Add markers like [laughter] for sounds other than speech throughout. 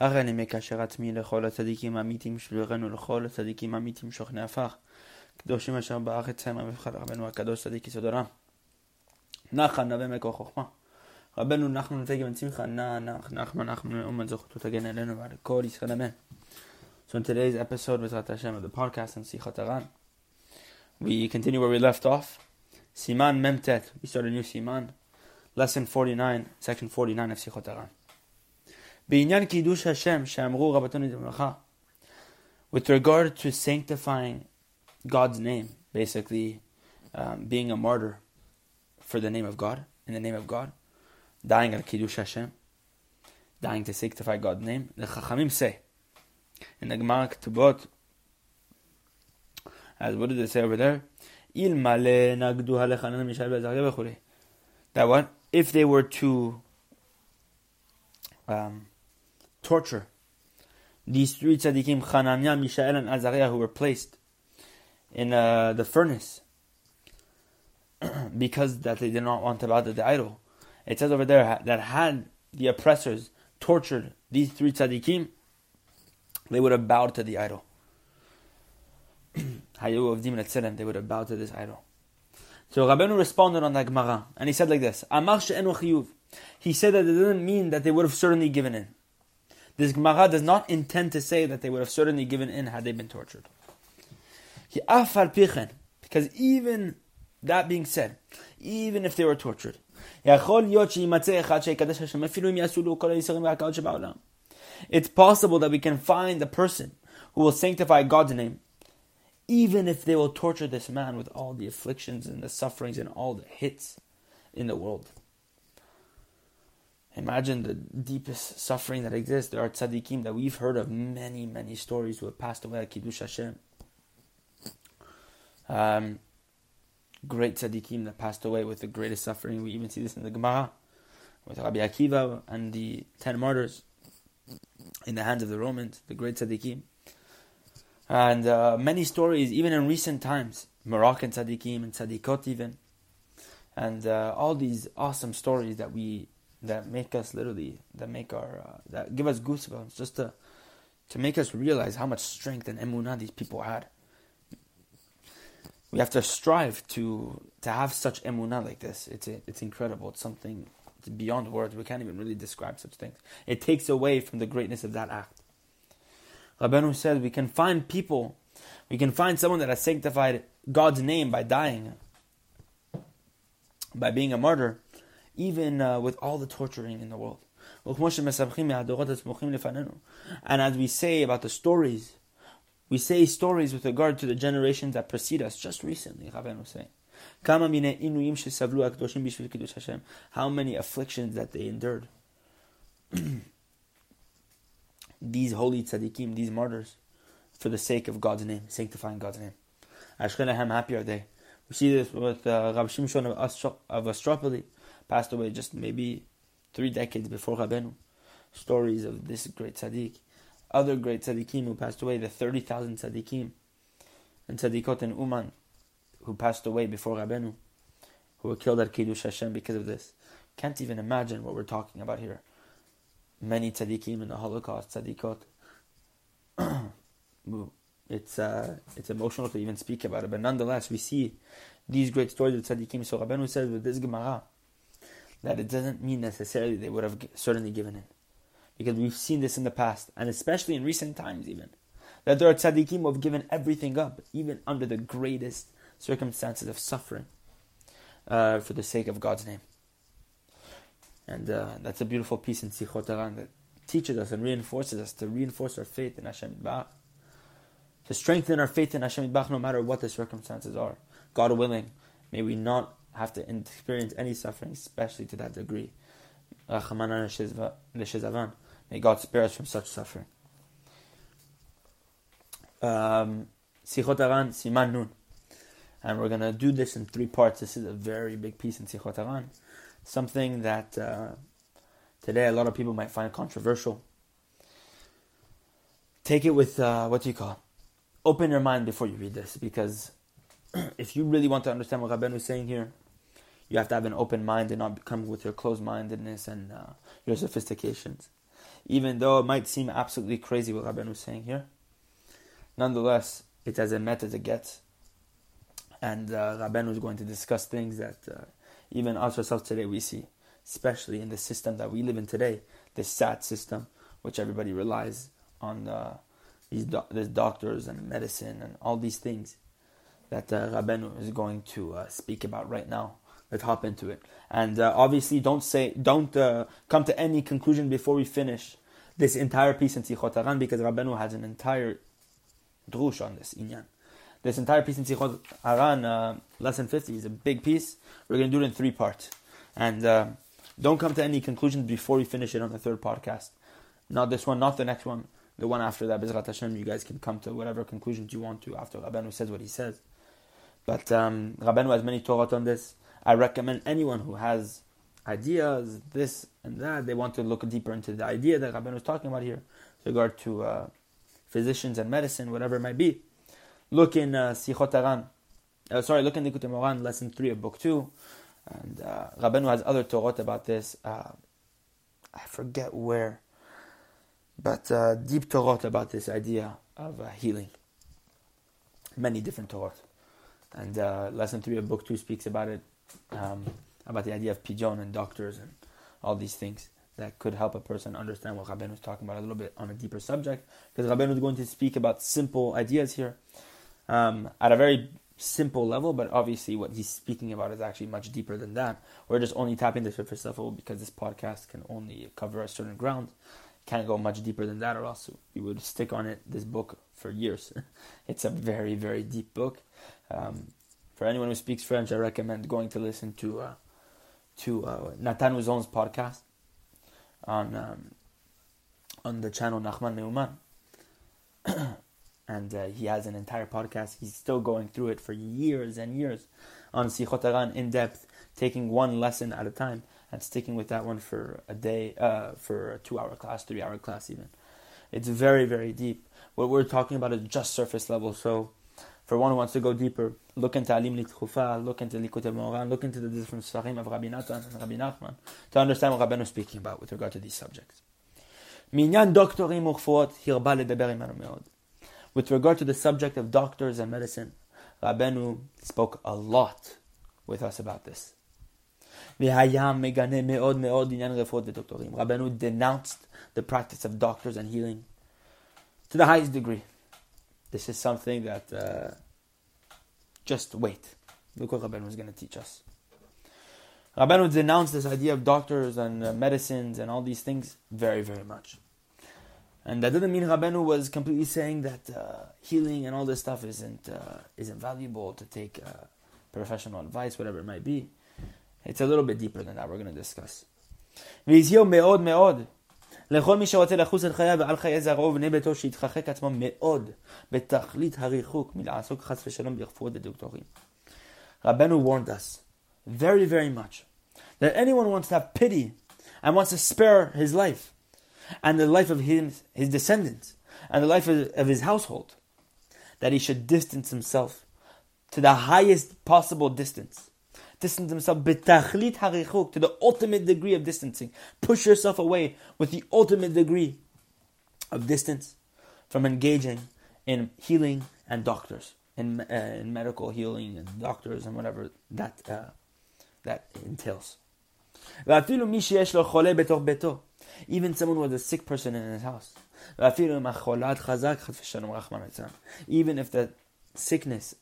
הריני מקשר עצמי לכל הצדיקים האמיתים שלורנו לכל הצדיקים האמיתים שוכני עפר. קדושים אשר בארץ המה מבחר רבנו הקדוש צדיק יסוד עולם. נחן נווה מקור חוכמה. רבנו נחמן נתק בן שמחה נח נח נחמן נחמן מאומן זכותו תגן עלינו ועל כל ישראל אמן. So in today's episode, Bezrat Hashem, of the podcast on Sichat Aran, we continue where we left off. Siman Mem Tet, we start a new Siman, lesson 49, section 49 of Sichat Aran. With regard to sanctifying God's name, basically um, being a martyr for the name of God, in the name of God, dying al kiddush Hashem, dying to sanctify God's name. The Chachamim say in the Gemara Ketubot, as what did they say over there? That what? If they were to um, torture these three tzaddikim, Chananya, Mishael, and Azariah, who were placed in uh, the furnace [clears throat] because that they did not want to bow to the idol. It says over there that had the oppressors tortured these three tzaddikim, they would have bowed to the idol. [clears throat] They would have bowed to this idol. So Rabbeinu responded on that Gemara, and he said like this: Amar He said that it didn't mean that they would have certainly given in. This Gemara does not intend to say that they would have certainly given in had they been tortured. Because even that being said, even if they were tortured, it's possible that we can find a person who will sanctify God's name, even if they will torture this man with all the afflictions and the sufferings and all the hits in the world. Imagine the deepest suffering that exists. There are tzaddikim that we've heard of many, many stories who have passed away at Kiddush Hashem. Um, great tzaddikim that passed away with the greatest suffering. We even see this in the Gemara with Rabbi Akiva and the ten martyrs in the hands of the Romans, the great tzaddikim. And uh, many stories, even in recent times, Moroccan tzaddikim and tzaddikot even. And uh, all these awesome stories that we that make us literally that make our uh, that give us goosebumps just to to make us realize how much strength and emunah these people had. We have to strive to to have such emunah like this. It's it's incredible. It's something it's beyond words. We can't even really describe such things. It takes away from the greatness of that act. Rabbeinu said we can find people, we can find someone that has sanctified God's name by dying, by being a martyr even uh, with all the torturing in the world. And as we say about the stories, we say stories with regard to the generations that precede us just recently, say. How many afflictions that they endured. [clears throat] these holy tzaddikim, these martyrs, for the sake of God's name, sanctifying God's name. Ashkenaham, happy are they. We see this with uh, Rabbi Shimshon of, Astro- of Astropoli, passed away just maybe three decades before Rabenu. Stories of this great tzaddik, other great tzaddikim who passed away, the 30,000 tzaddikim and tzaddikot and Uman who passed away before Rabenu, who were killed at Kiddush Hashem because of this. Can't even imagine what we're talking about here. Many tzaddikim in the Holocaust, tzaddikot. [clears throat] it's uh, it's emotional to even speak about it, but nonetheless, we see these great stories of tzaddikim. So Rabenu says with this Gemara, that it doesn't mean necessarily they would have certainly given in. Because we've seen this in the past, and especially in recent times even, that there are tzaddikim who have given everything up, even under the greatest circumstances of suffering, uh, for the sake of God's name. And uh, that's a beautiful piece in Sichot Aran that teaches us and reinforces us to reinforce our faith in Hashem Yitbach, to strengthen our faith in Hashem Yitbach no matter what the circumstances are. God willing, may we not have to experience any suffering, especially to that degree. May God spare us from such suffering. Um, Siman Nun. And we're going to do this in three parts. This is a very big piece in Sichot Aran. Something that uh, today a lot of people might find controversial. Take it with, uh, what do you call Open your mind before you read this because [clears throat] if you really want to understand what Rabbeinu is saying here, you have to have an open mind and not come with your closed mindedness and uh, your sophistications. even though it might seem absolutely crazy what Rabbeinu is saying here, nonetheless, it's as a method as it gets. And uh, Rabbeinu is going to discuss things that uh, even us ourselves today we see, especially in the system that we live in today, this sad system, which everybody relies on uh, these, do- doctors and medicine and all these things that uh, is going to uh, speak about right now. Let's hop into it. And uh, obviously, don't say, don't uh, come to any conclusion before we finish this entire piece in Sichot HaRan because Rabbeinu has an entire drush on this inyan. This entire piece in Sichot HaRan, uh, lesson 50, is a big piece. We're going to do it in three parts. And uh, don't come to any conclusions before we finish it on the third podcast. Not this one, not the next one. The one after that, Bezrat Hashem, you guys can come to whatever conclusions you want to after Rabbeinu says what he says. But um, has many Torah on this. I recommend anyone who has ideas, this and that, they want to look deeper into the idea that Rabbeinu is talking about here, with regard to uh, physicians and medicine, whatever it might be. Look in uh, Sichot HaRan. Uh, sorry, look in Likutei Moharan, lesson 3 of book 2. And uh, Rabbeinu has other Torah about this. Uh, I forget where. But uh, deep Torah about this idea of uh, healing. Many different Torah. And uh, lesson 3 of book 2 speaks about it, um, about the idea of pidyon and doctors and all these things that could help a person understand what Rabbeinu is talking about a little bit on a deeper subject. Because Rabbeinu is going to speak about simple ideas here um, at a very simple level, but obviously what he's speaking about is actually much deeper than that. We're just only tapping the surface level because this podcast can only cover a certain ground. Can't go much deeper than that, or else we would stick on it this book for years. [laughs] it's a very very deep book. Um, for anyone who speaks French, I recommend going to listen to uh, to uh, Nathan Uzon's podcast on um, on the channel Nachman MeUman. and uh, he has an entire podcast. He's still going through it for years and years on Sichot HaRan in depth, taking one lesson at a time and sticking with that one for a day, uh, for a two-hour class, three-hour class even. It's very, very deep. What we're talking about is just surface level. So, for one who wants to go deeper, look into Alim LiTrufa, look into Likutei Moharan, look into the different Sfarim of Rabbi Natan and Rabbi Nachman to understand what Rabbeinu is speaking about with regard to these subjects. Minyan Hirba Meod. With regard to the subject of doctors and medicine, Rabbeinu spoke a lot with us about this. Rabbeinu denounced the practice of doctors and healing to the highest degree. This is something that uh, just wait. Look what Rabbanu is going to teach us. Rabbanu denounced this idea of doctors and uh, medicines and all these things very, very much. And that didn't mean Rabbanu was completely saying that uh, healing and all this stuff isn't uh, isn't valuable to take uh, professional advice, whatever it might be. It's a little bit deeper than that. We're going to discuss. Meod meod. לכל מי שרוצה לחוס על חייו ועל חיי זרעו ובני ביתו שיתרחק עצמו מאוד בתכלית הריחוק מלעסוק חס ושלום ברפואות ודוקטורים. Rabbeinu warned us very very much that anyone wants to have pity and wants to spare his life and the life of his, his descendants and the life of, of his household, that he should distance himself to the highest possible distance. Distance himself harichuk to the ultimate degree of distancing. Push yourself away with the ultimate degree of distance from engaging in healing and doctors, in, uh, in medical healing and doctors and whatever that uh, that entails. Even someone was a sick person in his house. Even if the sickness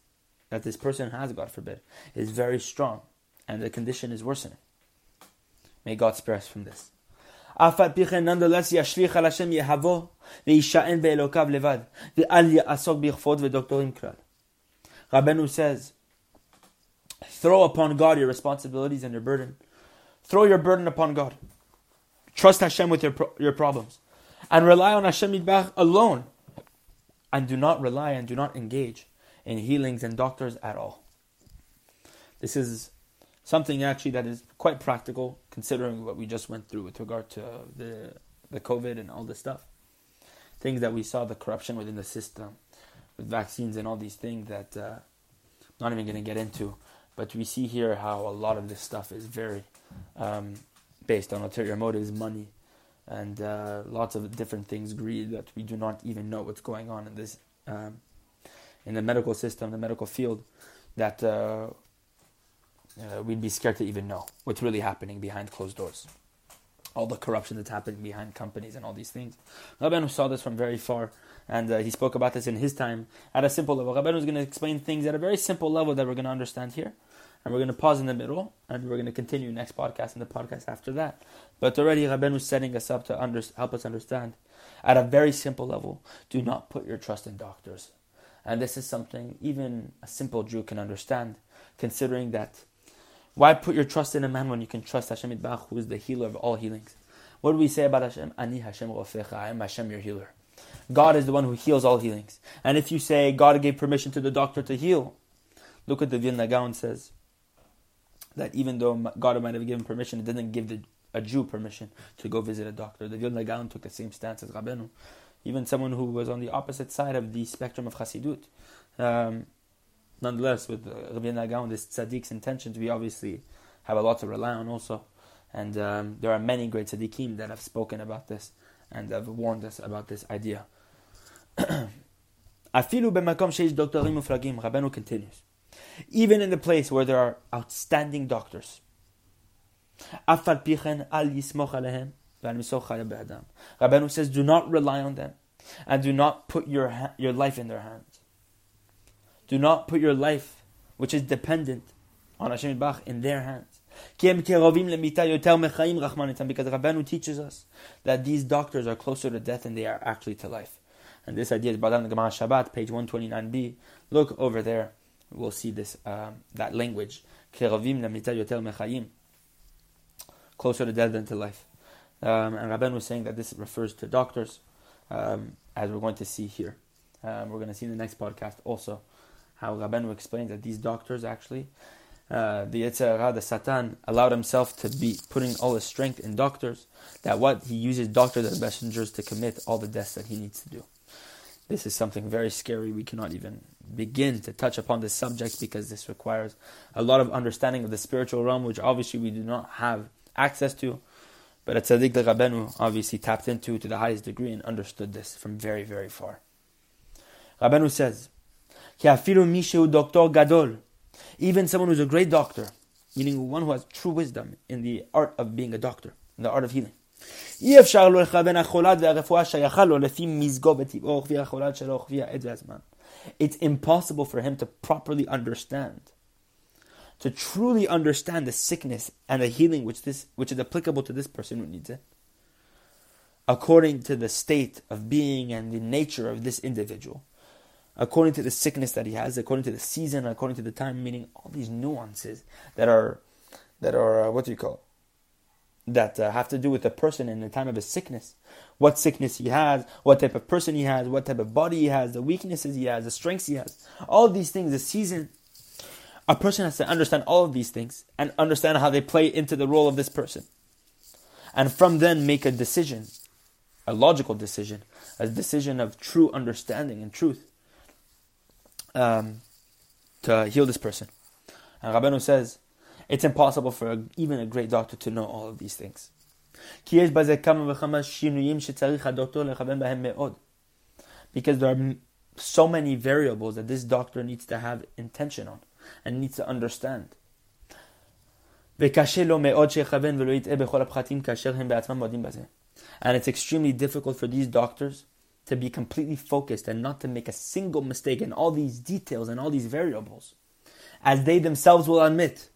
that this person has, God forbid, is very strong and the condition is worsening. May God spare us from this. Nonetheless, Rabbenu says, throw upon God your responsibilities and your burden. Throw your burden upon God. Trust Hashem with your, your problems. And rely on Hashem Yidbach alone. And do not rely and do not engage in healings and doctors at all. This is something actually that is quite practical considering what we just went through with regard to the, the COVID and all this stuff. Things that we saw, the corruption within the system, with vaccines and all these things that uh, I'm not even going to get into. But we see here how a lot of this stuff is very um, based on ulterior motives, money, and uh, lots of different things, greed that we do not even know what's going on in this um, in the medical system, the medical field, that uh, uh, we'd be scared to even know what's really happening behind closed doors. All the corruption that's happening behind companies and all these things. Rabbeinu saw this from very far, and uh, he spoke about this in his time at a simple level. Rabbeinu is going to explain things at a very simple level that we're going to understand here. And we're going to pause in the middle, and we're going to continue next podcast and the podcast after that. But already Rabbeinu is setting us up to under, help us understand at a very simple level. Do not put your trust in doctors. And this is something even a simple Jew can understand, considering that why put your trust in a man when you can trust Hashem Yitbach, who is the healer of all healings? What do we say about Hashem? Ani Hashem Rofecha, I am Hashem your healer. God is the one who heals all healings. And if you say God gave permission to the doctor to heal, look at the Vilna Gaon says. That even though God might have given permission, it didn't give the, a Jew permission to go visit a doctor. The Vilna Gaon took the same stance as Rabbeinu. Even someone who was on the opposite side of the spectrum of Chassidut. Um, nonetheless, with uh, Rabbi Nagaon, this tzaddik's intentions, we obviously have a lot to rely on also. And um, there are many great tzaddikim that have spoken about this and have warned us about this idea. [clears throat] Rabbeinu continues. Even in the place where there are outstanding doctors, alehem, Rabbeinu says, do not rely on them and do not put your, ha- your life in their hands. Do not put your life, which is dependent on Hashem Bach, in their hands. Because Rabbanu teaches us that these doctors are closer to death than they are actually to life. And this idea is brought down in Gemara Shabbat, page 129b. Look over there. We'll see this um, that language. Closer to death than to life. Um, and Rabban was saying that this refers to doctors, um, as we're going to see here. Um, we're going to see in the next podcast also how Rabbeinu explains that these doctors actually, uh, the Yetzer Hara, the Satan, allowed himself to be putting all his strength in doctors, that what he uses doctors as messengers to commit all the deaths that he needs to do. This is something very scary. We cannot even begin to touch upon this subject because this requires a lot of understanding of the spiritual realm, which obviously we do not have access to. But a tzaddik the Rabbeinu obviously tapped into to the highest degree and understood this from very, very far. Rabbeinu says, gadol, even someone who's a great doctor, meaning one who has true wisdom in the art of being a doctor, in the art of healing. It's impossible for him to properly understand, to truly understand the sickness and the healing which this which is applicable to this person who needs it, according to the state of being and the nature of this individual according to the sickness that he has, according to the season, according to the time, meaning all these nuances that are that are uh, what do you call that uh, have to do with the person in the time of his sickness. What sickness he has, what type of person he has, what type of body he has, the weaknesses he has, the strengths he has. All these things, the season. A person has to understand all of these things and understand how they play into the role of this person. And from then make a decision, a logical decision, a decision of true understanding and truth um, to heal this person. And Rabbeinu says it's impossible for a, even a great doctor to know all of these things. Because there are so many variables that this doctor needs to have intention on and needs to understand. And it's extremely difficult for these doctors to be completely focused and not to make a single mistake in all these details and all these variables, as they themselves will admit.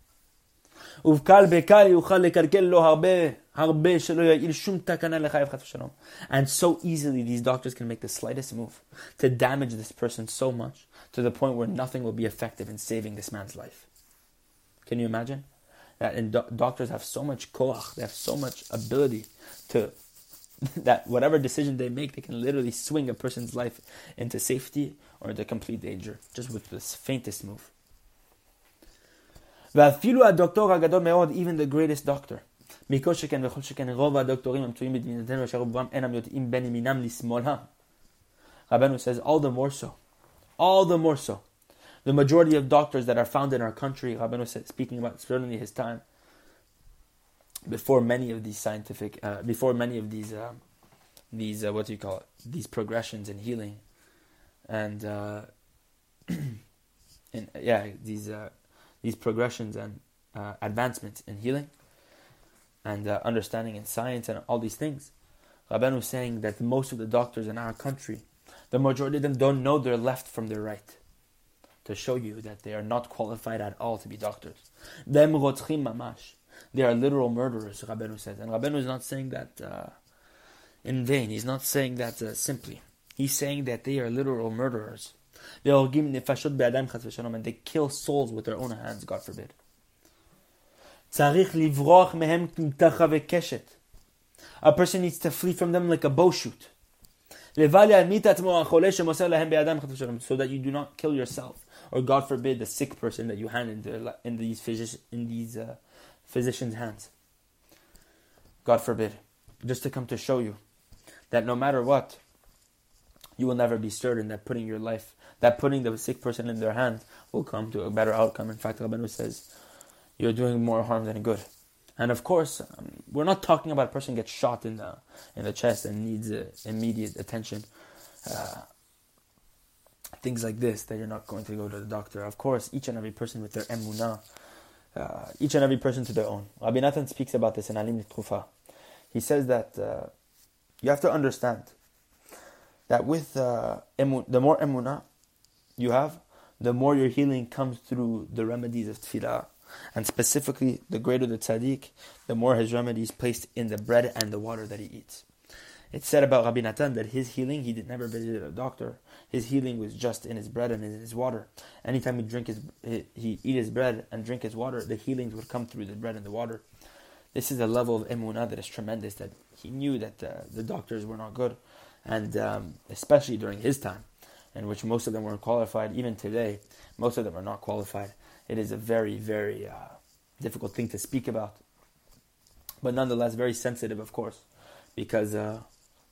And so easily these doctors can make the slightest move to damage this person so much to the point where nothing will be effective in saving this man's life. Can you imagine? That and do- doctors have so much koach, they have so much ability to [laughs] that whatever decision they make, they can literally swing a person's life into safety or into complete danger just with this faintest move. even the greatest doctor, מכל שכן וכל שכן רוב הדוקטורים המצויים במדינתנו אשר רובם אינם יודעים בין ימינם לשמאלם. Rabbeinu says, all the more so, all the more so. The majority of doctors that are found in our country, Rabbeinu says, speaking about certainly his time, before many of these scientific, uh, before many of these, um, these uh, what do you call it? These progressions in healing, and uh, [clears throat] in yeah, these uh, these progressions and uh, advancements in healing and uh, understanding in science and all these things. Rabban was saying that most of the doctors in our country, the majority of them don't know their left from their right. To show you that they are not qualified at all to be doctors. Them mamash. They are literal murderers, Rabbeinu says. And Rabbeinu is not saying that uh, in vain. He's not saying that uh, simply. He's saying that they are literal murderers. They and they kill souls with their own hands, God forbid. A person needs to flee from them like a bow shoot. So that you do not kill yourself. Or God forbid the sick person that you hand in, the, in these, physici- in these uh, physicians' hands. God forbid. Just to come to show you that no matter what, you will never be certain that putting your life, that putting the sick person in their hands will come to a better outcome. In fact, Rabbanu says, you're doing more harm than good. And of course, um, we're not talking about a person gets shot in the in the chest and needs uh, immediate attention. Uh, things like this that you're not going to go to the doctor. Of course, each and every person with their emunah, uh, each and every person to their own. Rabbi Nathan speaks about this in Alim Trufa. He says that uh, you have to understand that with uh, the more emunah you have, the more your healing comes through the remedies of tefillah and specifically, the greater the tzaddik, the more his remedy is placed in the bread and the water that he eats. It's said about Rabbi Natan that his healing, he did never visit a doctor. His healing was just in his bread and in his water. Anytime he drink his, he eat his bread and drink his water, the healings would come through the bread and the water. This is a level of emunah that is tremendous. That he knew that uh, the doctors were not good, and um, especially during his time, in which most of them weren't qualified. Even today, most of them are not qualified it is a very, very uh, difficult thing to speak about. But nonetheless, very sensitive, of course, because, uh,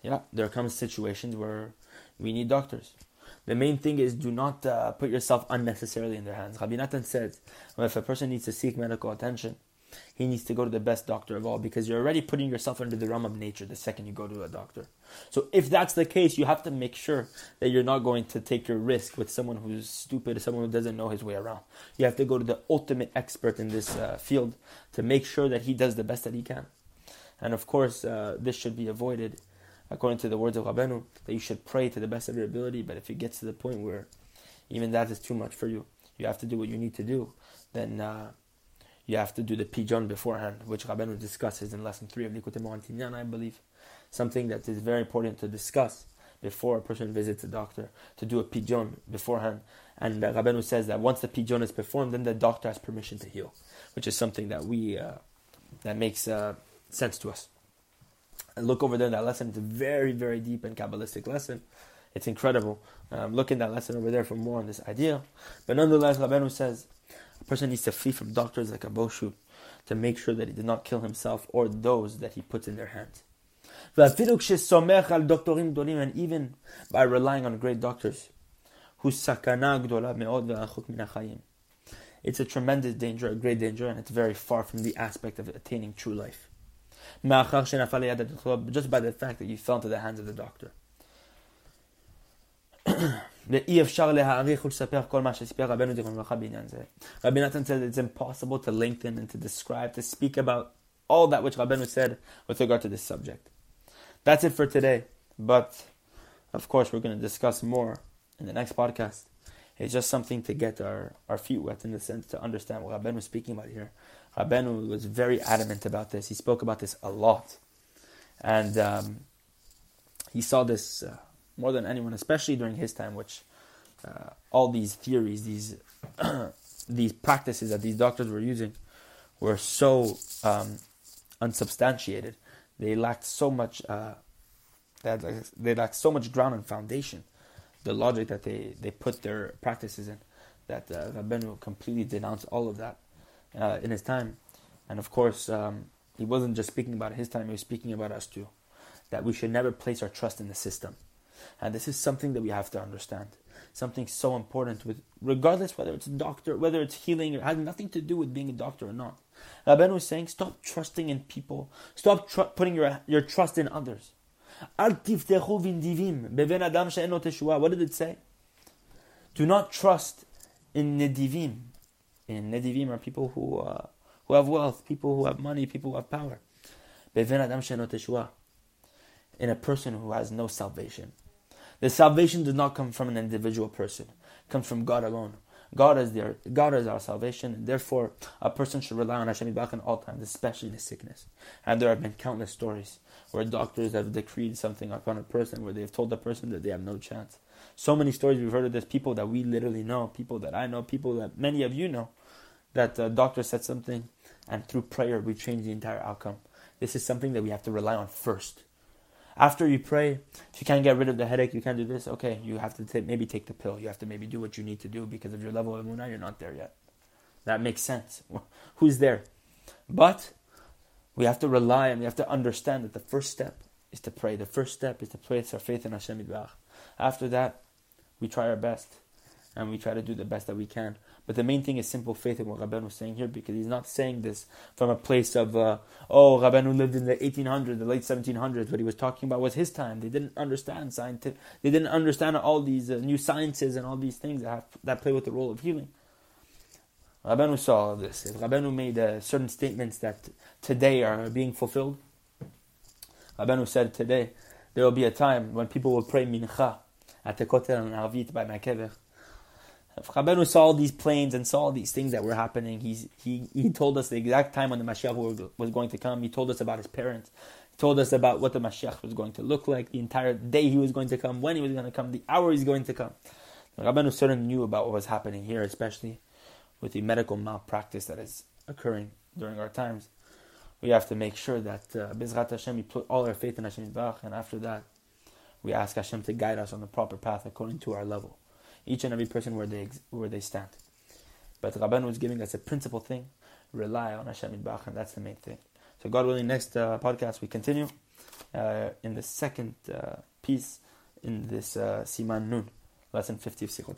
yeah, there comes situations where we need doctors. The main thing is do not uh, put yourself unnecessarily in their hands. Rabbi Nathan says, well, if a person needs to seek medical attention, he needs to go to the best doctor of all because you're already putting yourself under the realm of nature the second you go to a doctor. So if that's the case, you have to make sure that you're not going to take your risk with someone who's stupid, someone who doesn't know his way around. You have to go to the ultimate expert in this uh, field to make sure that he does the best that he can. And of course, uh, this should be avoided according to the words of Rabenu, that you should pray to the best of your ability, but if it gets to the point where even that is too much for you, you have to do what you need to do, then uh, you have to do the pidyon beforehand, which Rabbeinu discusses in lesson 3 of Likutei Moharan I believe. Something that is very important to discuss before a person visits a doctor, to do a pidyon beforehand. And uh, Rabbeinu says that once the pidyon is performed, then the doctor has permission to heal, which is something that we, uh, that makes uh, sense to us. And look over there in that lesson, it's a very, very deep and Kabbalistic lesson. It's incredible. Um, look in that lesson over there for more on this idea. But nonetheless, Rabbeinu says a person needs to flee from doctors like a shoot to make sure that he did not kill himself or those that he puts in their hands. And even by relying on great doctors, it's a tremendous danger, a great danger, and it's very far from the aspect of attaining true life. Just by the fact that you fell into the hands of the doctor. [clears throat] ואי אפשר להעריך ולספר כל מה שסיפר רבנו זיכרונו לברכה בעניין זה. רבי נתן said it's impossible to lengthen and to describe, to speak about all that which Rabbeinu said with regard to this subject. That's it for today, but of course we're going to discuss more in the next podcast. It's just something to get our, our feet wet in the sense to understand what Rabbeinu was speaking about here. Rabbeinu was very adamant about this. He spoke about this a lot. And um, he saw this uh, more than anyone, especially during his time, which uh, all these theories, these [clears throat] these practices that these doctors were using, were so um, unsubstantiated. They lacked so much. Uh, they, had they lacked so much ground and foundation. The logic that they, they put their practices in, that uh, Rabbeinu completely denounced all of that uh, in his time, and of course um, he wasn't just speaking about his time; he was speaking about us too. That we should never place our trust in the system and this is something that we have to understand. Something so important with regardless whether it's a doctor, whether it's healing, it has nothing to do with being a doctor or not. Rabbeinu is saying, stop trusting in people. Stop tr- putting your, your trust in others. What did it say? Do not trust in nedivim. In nedivim are people who, uh, who have wealth, people who have money, people who have power. In a person who has no salvation. The salvation does not come from an individual person. It comes from God alone. God is their God is our salvation, and therefore a person should rely on Hashem Yibach in all times, especially the sickness. And there have been countless stories where doctors have decreed something upon a person, where they have told the person that they have no chance. So many stories we've heard of this. People that we literally know, people that I know, people that many of you know, that the doctor said something, and through prayer we change the entire outcome. This is something that we have to rely on first. After you pray, if you can't get rid of the headache, you can't do this. Okay, you have to maybe take the pill. You have to maybe do what you need to do because of your level of emunah. You're not there yet. That makes sense. [laughs] Who's there? But we have to rely and we have to understand that the first step is to pray. The first step is to place our faith in Hashem After that, we try our best and we try to do the best that we can. But the main thing is simple faith in what Rabbeinu was saying here because he's not saying this from a place of, uh, oh, Rabbeinu lived in the 1800s, the late 1700s. What he was talking about was his time. They didn't understand scientific, they didn't understand all these uh, new sciences and all these things that, have, that play with the role of healing. Rabbeinu saw all this. If Rabbeinu made uh, certain statements that today are being fulfilled, Rabbeinu said today there will be a time when people will pray mincha at the Kotel and Arvit by Makever if Rabbeinu saw these planes and saw these things that were happening, he's, he, he told us the exact time when the Mashiach was going to come. He told us about his parents. He told us about what the Mashiach was going to look like, the entire day he was going to come, when he was going to come, the hour he's going to come. Rabbeinu certainly knew about what was happening here, especially with the medical malpractice that is occurring during our times. We have to make sure that uh, Bezrat Hashem, we put all our faith in Hashem and after that, we ask Hashem to guide us on the proper path according to our level each and every person where they where they stand. But Rabban was giving us a principal thing: rely on Hashem Yitbach, and that's the main thing. So, God willing, next uh, podcast we continue uh, in the second uh, piece in this uh, Siman Nun, lesson fifty of Sichot